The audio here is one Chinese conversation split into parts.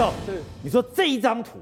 总，是你说这一张图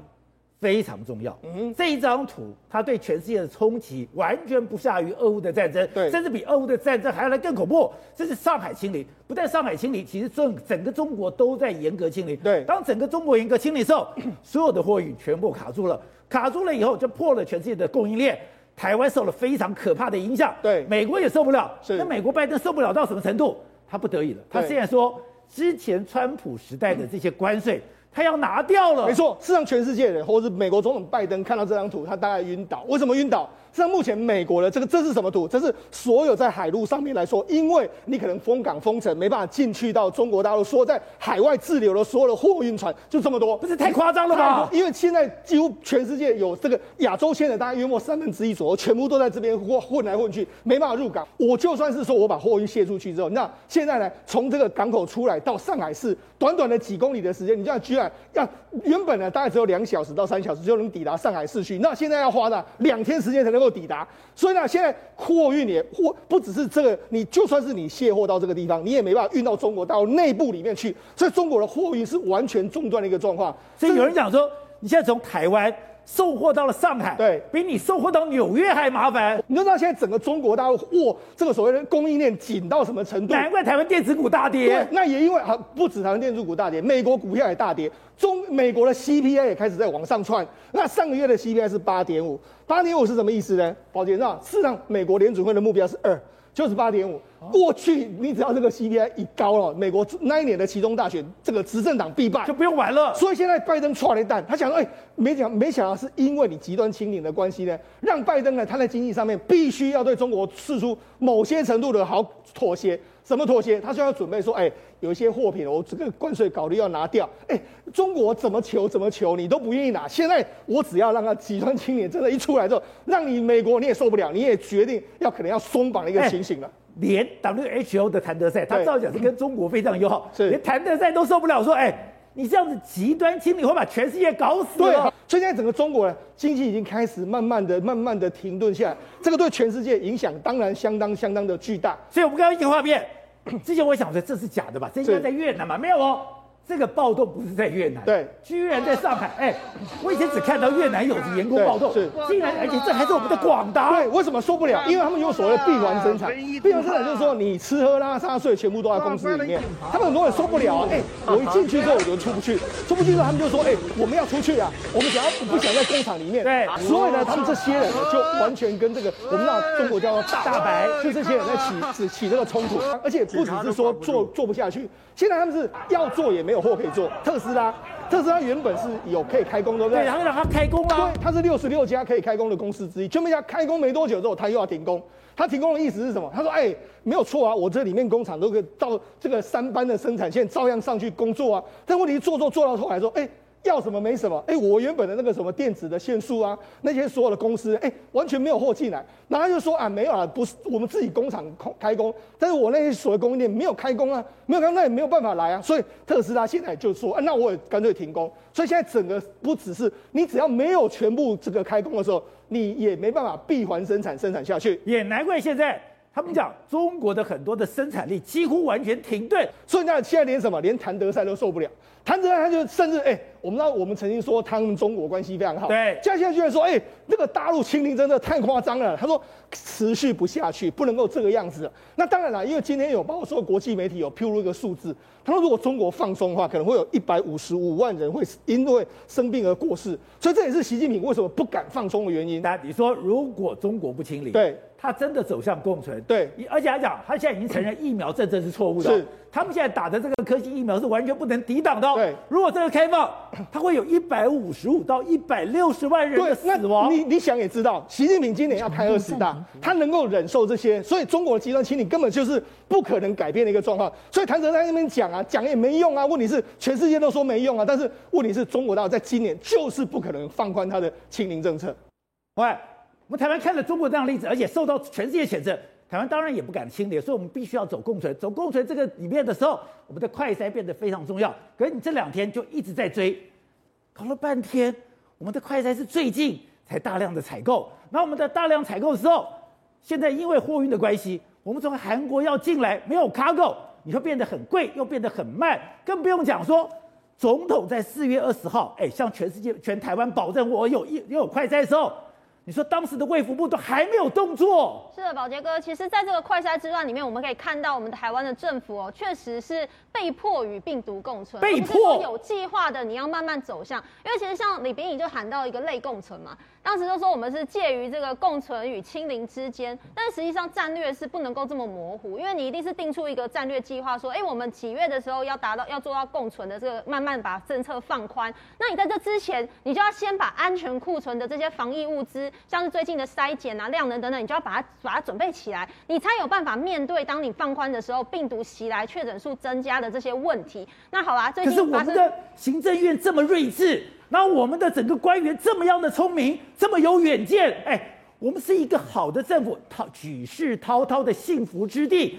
非常重要。嗯，这一张图它对全世界的冲击完全不下于俄乌的战争，对，甚至比俄乌的战争还要来更恐怖。这是上海清零，不但上海清零，其实整整个中国都在严格清零。对，当整个中国严格清零的时候，所有的货运全部卡住了，卡住了以后就破了全世界的供应链。台湾受了非常可怕的影响，对，美国也受不了。是，那美国拜登受不了到什么程度？他不得已了，他现在说，之前川普时代的这些关税，他要拿掉了。没错，是让全世界人，或者是美国总统拜登看到这张图，他大概晕倒。为什么晕倒？像目前美国的这个，这是什么图？这是所有在海路上面来说，因为你可能封港封城，没办法进去到中国大陆，说在海外滞留的所有的货运船就这么多，不是太夸张了吧？因为现在几乎全世界有这个亚洲线的，大概约莫三分之一左右，全部都在这边混混来混去，没办法入港。我就算是说我把货运卸出去之后，那现在呢，从这个港口出来到上海市，短短的几公里的时间，你就要居然要原本呢大概只有两小时到三小时就能抵达上海市区，那现在要花呢两天时间才能够抵达。所以呢，现在货运也货不只是这个，你就算是你卸货到这个地方，你也没办法运到中国大陆内部里面去。所以中国的货运是完全中断的一个状况。所以有人讲说，你现在从台湾送货到了上海，对，比你送货到纽约还麻烦。你知道现在整个中国大陆货这个所谓的供应链紧到什么程度？难怪台湾电子股大跌。对，那也因为啊不止台湾电子股大跌，美国股票也大跌。中美国的 CPI 也开始在往上窜。那上个月的 CPI 是八点五。八点五是什么意思呢？宝杰，那事实上，美国联储会的目标是二，就是八点五。过去你只要这个 CPI 一高了，美国那一年的其中大选，这个执政党必败，就不用玩了。所以现在拜登踹了一蛋，他想说，哎，没想没想到是因为你极端清零的关系呢，让拜登呢他在经济上面必须要对中国释出某些程度的好妥协。什么妥协？他就要准备说，哎，有一些货品我这个关税搞得要拿掉。哎，中国怎么求怎么求你都不愿意拿。现在我只要让他极端清零真的，一出来之后，让你美国你也受不了，你也决定要可能要松绑的一个情形了。连 WHO 的谭德赛，他照讲是跟中国非常友好，是连谭德赛都受不了，说，哎，你这样子极端清理会把全世界搞死。对，所以现在整个中国呢，经济已经开始慢慢的、慢慢的停顿下来，这个对全世界影响当然相当相当的巨大。所以我们刚刚一个画面。之前我想说这是假的吧，这应该在越南吧？没有哦。这个暴动不是在越南，对，居然在上海。哎，我以前只看到越南有员工暴动，是，竟然而且这还是我们的广达。对，为什么说不了？因为他们有所谓的闭环生产，闭环生产就是说你吃喝拉撒睡全部都在公司里面，他们很多人受不了啊。哎，我一进去之后我就出不去，出不去之后他们就说，哎，我们要出去啊，我们想要不想在工厂里面？对，所以呢，他们这些人呢就完全跟这个我们那中国叫做大白，就这些人在起起起这个冲突，而且不只是说做做不下去，现在他们是要做也没有。货可以做特斯拉，特斯拉原本是有可以开工，对不对？对，然后让它开工啊。对，它是六十六家可以开工的公司之一。就没想开工没多久之后，它又要停工。它停工的意思是什么？他说：“哎，没有错啊，我这里面工厂都可以到这个三班的生产线照样上去工作啊。但问题做做做到后来说，哎。”要什么没什么，哎，我原本的那个什么电子的线束啊，那些所有的公司，哎，完全没有货进来，然后就说啊，没有啊，不是我们自己工厂开工，但是我那些所谓供应链没有开工啊，没有开工，那也没有办法来啊，所以特斯拉现在就说，啊，那我也干脆停工，所以现在整个不只是你只要没有全部这个开工的时候，你也没办法闭环生产生产下去，也难怪现在他们讲中国的很多的生产力几乎完全停顿，所以那现在连什么连谭德赛都受不了。谭德赛他就甚至哎、欸，我们知道我们曾经说他们中国关系非常好，对，现在居然说哎，那、欸这个大陆清零真的太夸张了。他说持续不下去，不能够这个样子。那当然了，因为今天有包括说国际媒体有披露一个数字，他说如果中国放松的话，可能会有一百五十五万人会因为生病而过世。所以这也是习近平为什么不敢放松的原因。那你说如果中国不清零，对。他真的走向共存，对，而且他讲，他现在已经承认疫苗政策是错误的，是，他们现在打的这个科技疫苗是完全不能抵挡的，对，如果这个开放，他会有一百五十五到一百六十万人的死亡。你你想也知道，习近平今年要开二十大，他能够忍受这些，所以中国的极端清理根本就是不可能改变的一个状况。所以谭泽在那边讲啊，讲也没用啊，问题是全世界都说没用啊，但是问题是中国大陆在今年就是不可能放宽他的清零政策，喂。我们台湾看了中国这样例子，而且受到全世界谴责，台湾当然也不敢清零，所以我们必须要走共存。走共存这个里面的时候，我们的快筛变得非常重要。可是你这两天就一直在追，搞了半天，我们的快筛是最近才大量的采购。那我们的大量采购的时候，现在因为货运的关系，我们从韩国要进来没有 cargo，你会变得很贵，又变得很慢，更不用讲说总统在四月二十号，哎，向全世界、全台湾保证我有一有快筛的时候。你说当时的卫福部都还没有动作。是的，宝杰哥，其实在这个快筛之乱里面，我们可以看到我们的台湾的政府哦，确实是被迫与病毒共存，被迫有计划的，你要慢慢走向。因为其实像李秉颖就喊到一个类共存嘛。当时就说我们是介于这个共存与清零之间，但是实际上战略是不能够这么模糊，因为你一定是定出一个战略计划，说，哎，我们几月的时候要达到要做到共存的这个，慢慢把政策放宽。那你在这之前，你就要先把安全库存的这些防疫物资，像是最近的筛检啊、量能等等，你就要把它把它准备起来，你才有办法面对当你放宽的时候，病毒袭来、确诊数增加的这些问题。那好啦，最近可是我们的行政院这么睿智。那我们的整个官员这么样的聪明，这么有远见，哎，我们是一个好的政府，滔举世滔滔的幸福之地。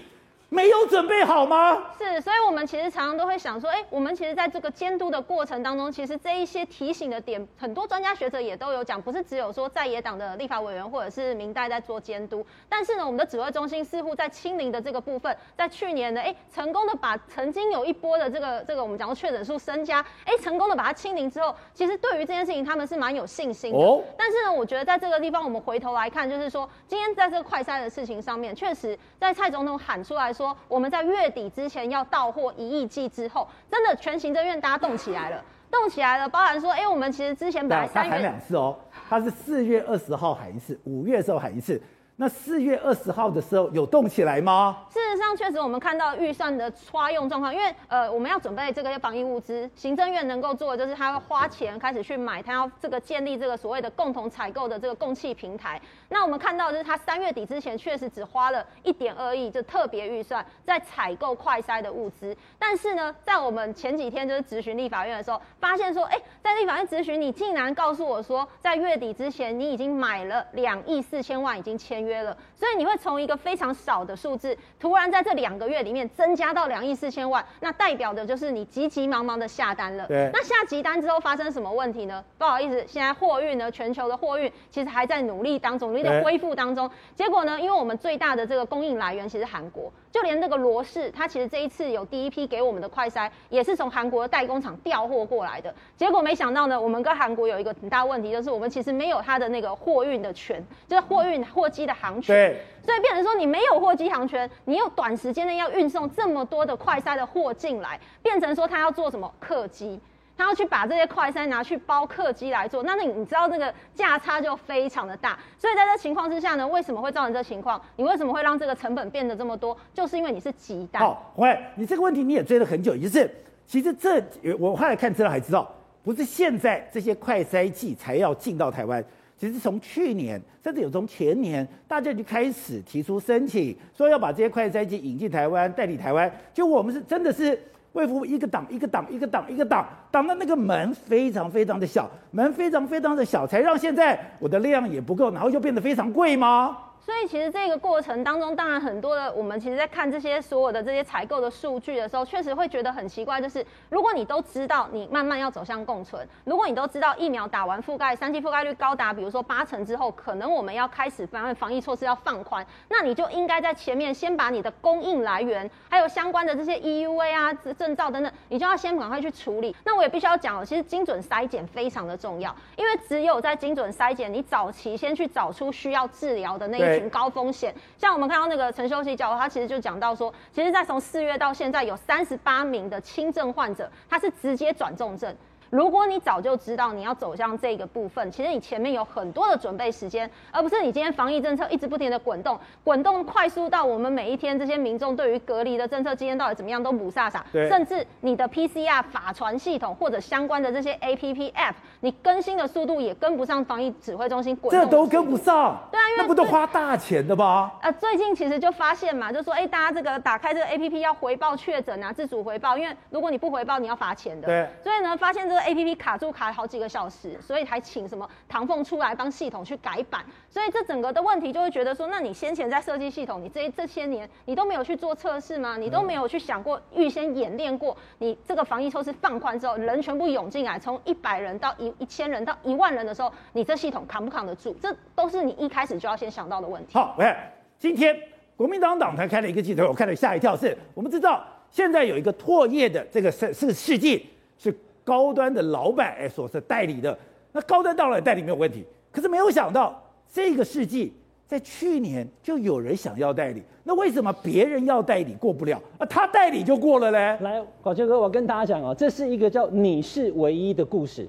没有准备好吗？是，所以我们其实常常都会想说，哎，我们其实在这个监督的过程当中，其实这一些提醒的点，很多专家学者也都有讲，不是只有说在野党的立法委员或者是明代在做监督。但是呢，我们的指挥中心似乎在清零的这个部分，在去年呢，哎，成功的把曾经有一波的这个这个我们讲过确诊数增加，哎，成功的把它清零之后，其实对于这件事情他们是蛮有信心的。哦。但是呢，我觉得在这个地方，我们回头来看，就是说今天在这个快筛的事情上面，确实在蔡总统喊出来说。说我们在月底之前要到货一亿剂之后，真的全行政院大家动起来了，动起来了，包含说，哎，我们其实之前本来三月他喊两次哦，他是四月二十号喊一次，五月的时候喊一次。那四月二十号的时候有动起来吗？事实上，确实我们看到预算的花用状况，因为呃，我们要准备这个防疫物资，行政院能够做的就是他要花钱开始去买，他要这个建立这个所谓的共同采购的这个共气平台。那我们看到就是他三月底之前确实只花了一点二亿，就特别预算在采购快筛的物资。但是呢，在我们前几天就是咨询立法院的时候，发现说，哎，在立法院咨询，你竟然告诉我说，在月底之前你已经买了两亿四千万，已经签约。约了，所以你会从一个非常少的数字，突然在这两个月里面增加到两亿四千万，那代表的就是你急急忙忙的下单了。对，那下急单之后发生什么问题呢？不好意思，现在货运呢，全球的货运其实还在努力当中，努力的恢复当中。结果呢，因为我们最大的这个供应来源其实韩国，就连那个罗氏，它其实这一次有第一批给我们的快筛，也是从韩国的代工厂调货过来的。结果没想到呢，我们跟韩国有一个很大问题，就是我们其实没有它的那个货运的权，就是货运货机的航权。所以变成说你没有货机航权，你又短时间内要运送这么多的快筛的货进来，变成说他要做什么客机，他要去把这些快筛拿去包客机来做，那你你知道这个价差就非常的大。所以在这情况之下呢，为什么会造成这情况？你为什么会让这个成本变得这么多？就是因为你是急单。好，喂，你这个问题你也追了很久，也就是其实这我后来看资料还知道，不是现在这些快筛剂才要进到台湾。其实从去年，甚至有从前年，大家就开始提出申请，说要把这些快筛剂引进台湾，代理台湾。就我们是真的是卫福部一个挡一个挡一个挡一个挡，挡的那个门非常非常的小，门非常非常的小，才让现在我的量也不够，然后就变得非常贵吗？所以其实这个过程当中，当然很多的我们其实在看这些所有的这些采购的数据的时候，确实会觉得很奇怪，就是如果你都知道你慢慢要走向共存，如果你都知道疫苗打完覆盖三期覆盖率高达，比如说八成之后，可能我们要开始防防疫措施要放宽，那你就应该在前面先把你的供应来源，还有相关的这些 EUA 啊证照等等，你就要先赶快去处理。那我也必须要讲哦，其实精准筛检非常的重要，因为只有在精准筛检，你早期先去找出需要治疗的那。群高风险，像我们看到那个陈修熙教授，他其实就讲到说，其实在从四月到现在，有三十八名的轻症患者，他是直接转重症。如果你早就知道你要走向这个部分，其实你前面有很多的准备时间，而不是你今天防疫政策一直不停的滚动，滚动快速到我们每一天这些民众对于隔离的政策今天到底怎么样都不飒飒，甚至你的 PCR 法传系统或者相关的这些 APP App，你更新的速度也跟不上防疫指挥中心滚动，这都跟不上，对啊，因为那不都花大钱的吗？呃，最近其实就发现嘛，就说哎，大家这个打开这个 APP 要回报确诊啊，自主回报，因为如果你不回报，你要罚钱的，对，所以呢，发现这个。A P P 卡住卡好几个小时，所以还请什么唐凤出来帮系统去改版，所以这整个的问题就会觉得说，那你先前在设计系统，你这这些年你都没有去做测试吗？你都没有去想过预先演练过？你这个防疫措施放宽之后，人全部涌进来，从一百人到一一千人到一万人的时候，你这系统扛不扛得住？这都是你一开始就要先想到的问题。好，喂，今天国民党党团开了一个记者，我看了吓一跳是，是我们知道现在有一个唾液的这个是是试剂是。高端的老板哎所是代理的。那高端到了代理没有问题，可是没有想到这个世纪在去年就有人想要代理，那为什么别人要代理过不了啊？他代理就过了嘞？来，宝杰哥，我跟大家讲哦，这是一个叫“你是唯一”的故事。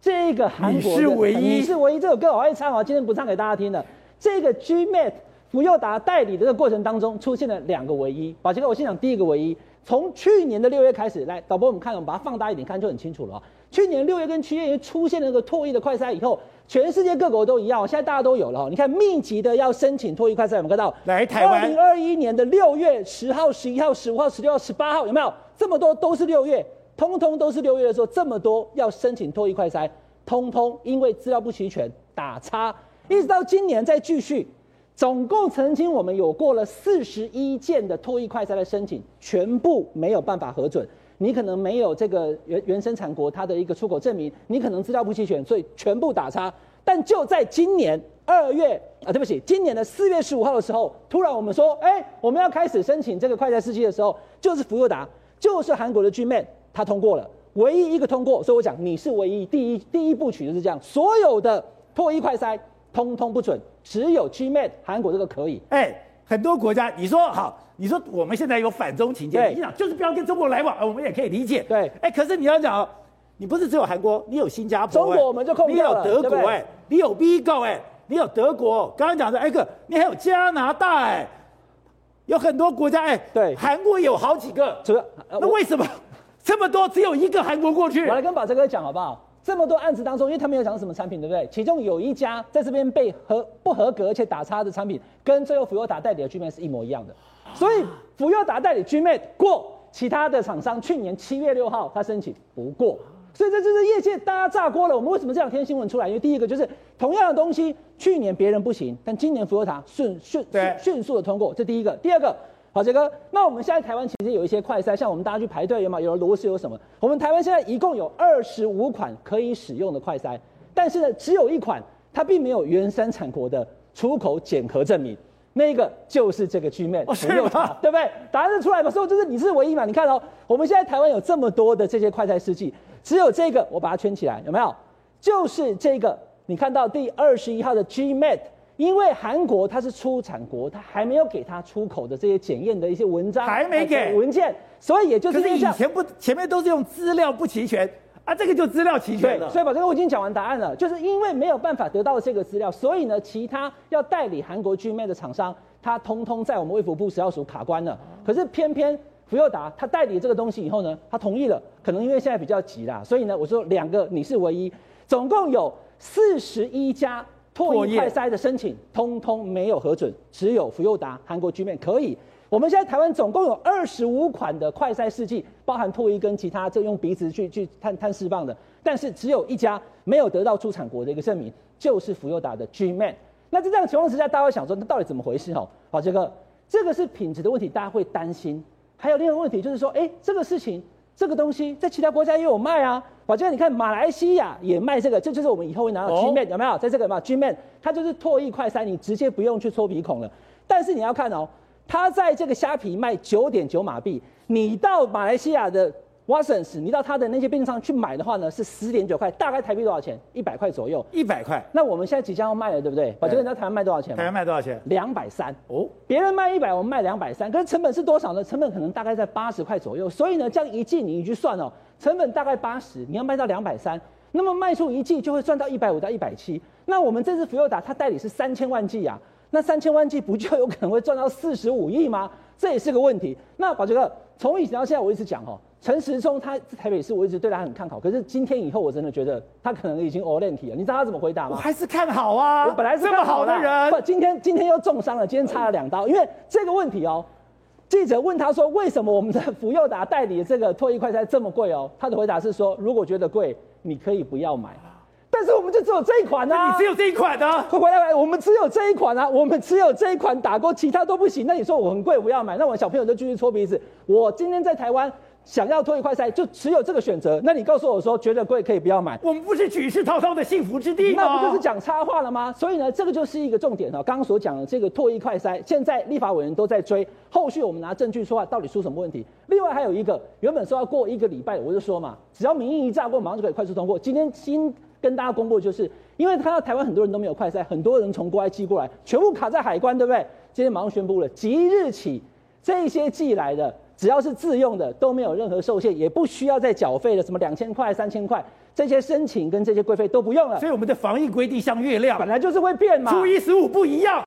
这个韩国你是唯一，你是唯一这首歌我爱唱哦，今天不唱给大家听了。这个 GMAT 福佑达代理的这个过程当中出现了两个唯一。宝杰哥，我先讲第一个唯一，从去年的六月开始，来导播我们看，我们把它放大一点看就很清楚了。去年六月跟七月出现了那个唾液的快筛以后，全世界各国都一样，现在大家都有了。你看密集的要申请唾液快筛，有没有看到？来台湾，二零二一年的六月十号、十一号、十五号、十六号、十八号，有没有这么多？都是六月，通通都是六月的时候，这么多要申请唾液快筛。通通因为资料不齐全打叉，一直到今年再继续，总共曾经我们有过了四十一件的脱衣快筛的申请，全部没有办法核准。你可能没有这个原原生产国它的一个出口证明，你可能资料不齐全，所以全部打叉。但就在今年二月啊，对不起，今年的四月十五号的时候，突然我们说，哎，我们要开始申请这个快筛试剂的时候，就是福佑达，就是韩国的 Gman，它通过了。唯一一个通过，所以我讲你是唯一。第一第一部曲就是这样，所有的脱衣快筛通通不准，只有 GMAT 韩国这个可以。哎、欸，很多国家你说好，你说我们现在有反中情节，你讲就是不要跟中国来往，我们也可以理解。对，哎、欸，可是你要讲，你不是只有韩国，你有新加坡，中国我们就控掉了。你有德国，哎，你有 B 购，哎，你有德国，刚刚讲的哎哥，你还有加拿大，哎，有很多国家，哎，对，韩国有好几个，这个，那为什么？这么多只有一个韩国过去，我来跟宝杰哥讲好不好？这么多案子当中，因为他没有讲什么产品，对不对？其中有一家在这边被合不合格而且打叉的产品，跟最后福佑达代理的 GMAT 是一模一样的，所以福佑达代理 GMAT 过，其他的厂商去年七月六号他申请不过，所以这就是业界大家炸锅了。我们为什么这两天新闻出来？因为第一个就是同样的东西，去年别人不行，但今年福佑达迅迅迅速的通过，这第一个。第二个。好，杰哥，那我们现在台湾其实有一些快筛，像我们大家去排队有吗？有螺丝有什么？我们台湾现在一共有二十五款可以使用的快筛，但是呢，只有一款它并没有原生产国的出口检核证明，那个就是这个 GMAT 福佑达，对不对？答案是出来嘛？所以就是你是唯一嘛？你看哦，我们现在台湾有这么多的这些快筛试剂，只有这个我把它圈起来，有没有？就是这个，你看到第二十一号的 GMAT。因为韩国它是出产国，它还没有给它出口的这些检验的一些文章，还没给文件，所以也就是以前不前面都是用资料不齐全啊，这个就资料齐全了。所以把这个我已经讲完答案了，就是因为没有办法得到这个资料，所以呢，其他要代理韩国 GMAT 的厂商，他通通在我们卫福部食药署卡关了。可是偏偏福佑达他代理这个东西以后呢，他同意了，可能因为现在比较急啦，所以呢，我说两个你是唯一，总共有四十一家。唾液快筛的申请通通没有核准，只有福佑达韩国 GMAT 可以。我们现在台湾总共有二十五款的快筛试剂，包含唾液跟其他这用鼻子去去探探释放的，但是只有一家没有得到出产国的一个证明，就是福佑达的 G Man。那在这样的情况之下，大家会想说，那到底怎么回事？哦，好，这个这个是品质的问题，大家会担心。还有另一个问题就是说，哎，这个事情。这个东西在其他国家也有卖啊，宝娟，你看马来西亚也卖这个，这就是我们以后会拿到 G Man、哦、有没有？在这个嘛，G Man 它就是唾液快筛，你直接不用去搓鼻孔了。但是你要看哦，它在这个虾皮卖九点九马币，你到马来西亚的。Watsons，你到他的那些便利商去买的话呢，是十点九块，大概台币多少钱？一百块左右。一百块。那我们现在即将要卖了，对不对？宝杰哥，你知道台湾卖多少钱吗？台湾卖多少钱？两百三。哦。别人卖一百，我们卖两百三，可是成本是多少呢？成本可能大概在八十块左右。所以呢，这样一季你一去算哦，成本大概八十，你要卖到两百三，那么卖出一季就会赚到一百五到一百七。那我们这次福佑达它代理是三千万季啊，那三千万季不就有可能会赚到四十五亿吗？这也是个问题。那宝杰哥，从以前到现在，我一直讲哦。陈时中他在台北市，我一直对他很看好。可是今天以后，我真的觉得他可能已经 all in 了。你知道他怎么回答吗？我还是看好啊！我本来是这么好的人，不，今天今天又重伤了，今天插了两刀。因为这个问题哦，记者问他说，为什么我们的福佑达代理的这个唾液快餐这么贵哦？他的回答是说，如果觉得贵，你可以不要买。但是我们就只有这一款啊！你只有这一款啊！快回来，我们只有这一款啊！我们只有这一款打过，其他都不行。那你说我很贵，不要买。那我小朋友就继续搓鼻子。我今天在台湾。想要唾液快筛，就只有这个选择。那你告诉我说觉得贵可以不要买？我们不是举世滔滔的幸福之地吗？那不就是讲插话了吗？所以呢，这个就是一个重点哈。刚刚所讲的这个唾液快筛，现在立法委员都在追，后续我们拿证据说话，到底出什么问题？另外还有一个，原本说要过一个礼拜，我就说嘛，只要民意一炸过，马上就可以快速通过。今天新跟大家公布，就是因为看到台湾很多人都没有快筛，很多人从国外寄过来，全部卡在海关，对不对？今天马上宣布了，即日起这些寄来的。只要是自用的都没有任何受限，也不需要再缴费了，什么两千块、三千块，这些申请跟这些规费都不用了。所以我们的防疫规定像月亮，本来就是会变嘛。初一十五不一样，